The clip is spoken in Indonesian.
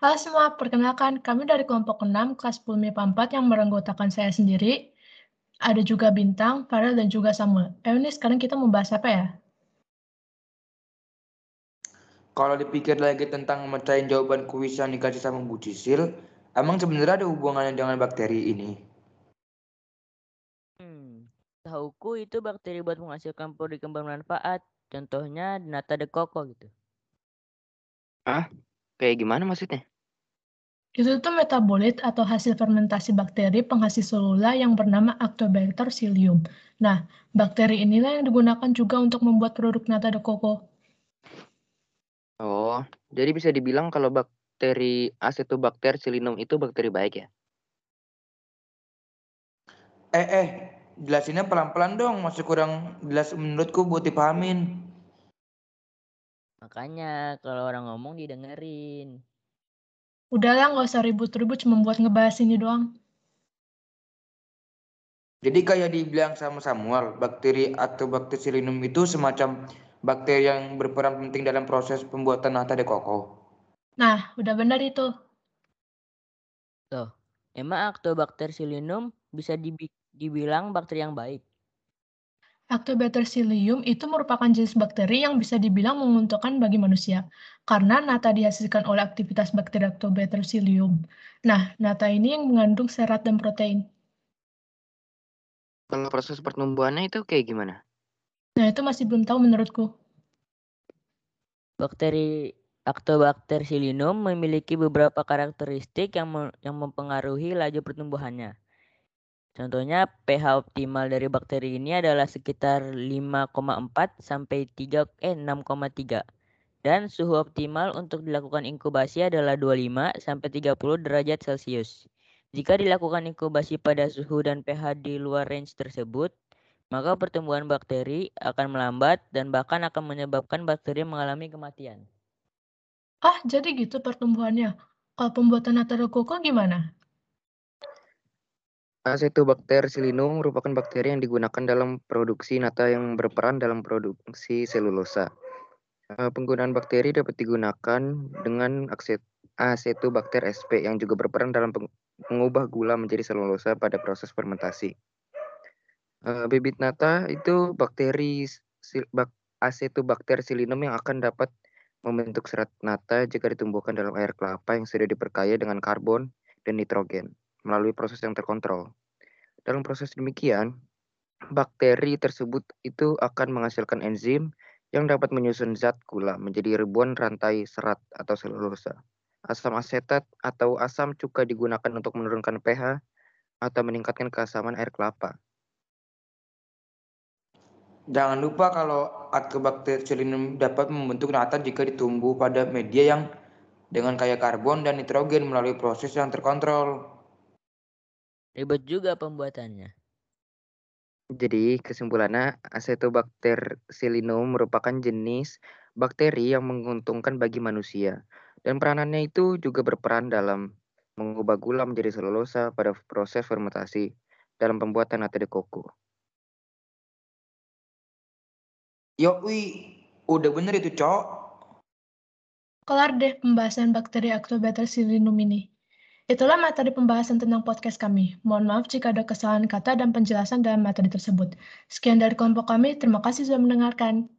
Halo semua, perkenalkan kami dari kelompok 6 kelas 10 MIPA 4 yang beranggotakan saya sendiri. Ada juga Bintang, Farel, dan juga Samuel. Eh ini sekarang kita mau bahas apa ya? Kalau dipikir lagi tentang mecahin jawaban kuis yang dikasih sama Bu Cisil, emang sebenarnya ada hubungannya dengan bakteri ini? Hmm, tahuku itu bakteri buat menghasilkan produk yang bermanfaat. Contohnya nata de coco gitu. Ah, kayak gimana maksudnya? Itu tuh metabolit atau hasil fermentasi bakteri penghasil selula yang bernama Actobacter psyllium. Nah, bakteri inilah yang digunakan juga untuk membuat produk nata de coco. Oh, jadi bisa dibilang kalau bakteri Acetobacter psyllinum itu bakteri baik ya? Eh, eh, jelasinnya pelan-pelan dong, masih kurang jelas menurutku buat dipahamin. Makanya kalau orang ngomong didengerin. Udahlah, nggak usah ribut-ribut cuma buat ngebahas ini doang. Jadi kayak dibilang sama Samuel, bakteri atau Bacterium itu semacam bakteri yang berperan penting dalam proses pembuatan nata de coco. Nah, udah benar itu. Loh, emang Actobacter psyllinum bisa dibi- dibilang bakteri yang baik? Actobacter psyllium itu merupakan jenis bakteri yang bisa dibilang menguntungkan bagi manusia, karena nata dihasilkan oleh aktivitas bakteri Actobacter psyllium. Nah, nata ini yang mengandung serat dan protein. Kalau proses pertumbuhannya itu kayak gimana? Nah, itu masih belum tahu menurutku. Bakteri Actobacter psyllinum memiliki beberapa karakteristik yang me- yang mempengaruhi laju pertumbuhannya. Contohnya pH optimal dari bakteri ini adalah sekitar 5,4 sampai 3 eh 6,3 dan suhu optimal untuk dilakukan inkubasi adalah 25 sampai 30 derajat Celcius. Jika dilakukan inkubasi pada suhu dan pH di luar range tersebut, maka pertumbuhan bakteri akan melambat dan bahkan akan menyebabkan bakteri mengalami kematian. Ah, jadi gitu pertumbuhannya. Kalau pembuatan nata de coco gimana? Acetobacter psyllinum merupakan bakteri yang digunakan dalam produksi nata yang berperan dalam produksi selulosa. Eh, Penggunaan bakteri dapat digunakan dengan Acetobacter sp yang juga berperan dalam mengubah gula menjadi selulosa pada proses fermentasi. Eh, Bibit nata itu bakteri Acetobacter psyllinum yang akan dapat membentuk serat nata jika ditumbuhkan dalam air kelapa yang sudah diperkaya dengan karbon dan nitrogen melalui proses yang terkontrol. Dalam proses demikian, bakteri tersebut itu akan menghasilkan enzim yang dapat menyusun zat gula menjadi ribuan rantai serat atau selulosa. Asam asetat atau asam cuka digunakan untuk menurunkan pH atau meningkatkan keasaman air kelapa. Jangan lupa kalau Actobacterium dapat membentuk nata jika ditumbuh pada media yang dengan kaya karbon dan nitrogen melalui proses yang terkontrol. Ribet juga pembuatannya. Jadi, kesimpulannya, Acetobacter psyllinum merupakan jenis bakteri yang menguntungkan bagi manusia. Dan peranannya itu juga berperan dalam mengubah gula menjadi selulosa pada proses fermentasi dalam pembuatan nata de coco. Wi, udah bener itu, Cok. Kelar deh pembahasan bakteri Actobacter psyllinum ini. Itulah materi pembahasan tentang podcast kami. Mohon maaf jika ada kesalahan kata dan penjelasan dalam materi tersebut. Sekian dari kelompok kami, terima kasih sudah mendengarkan.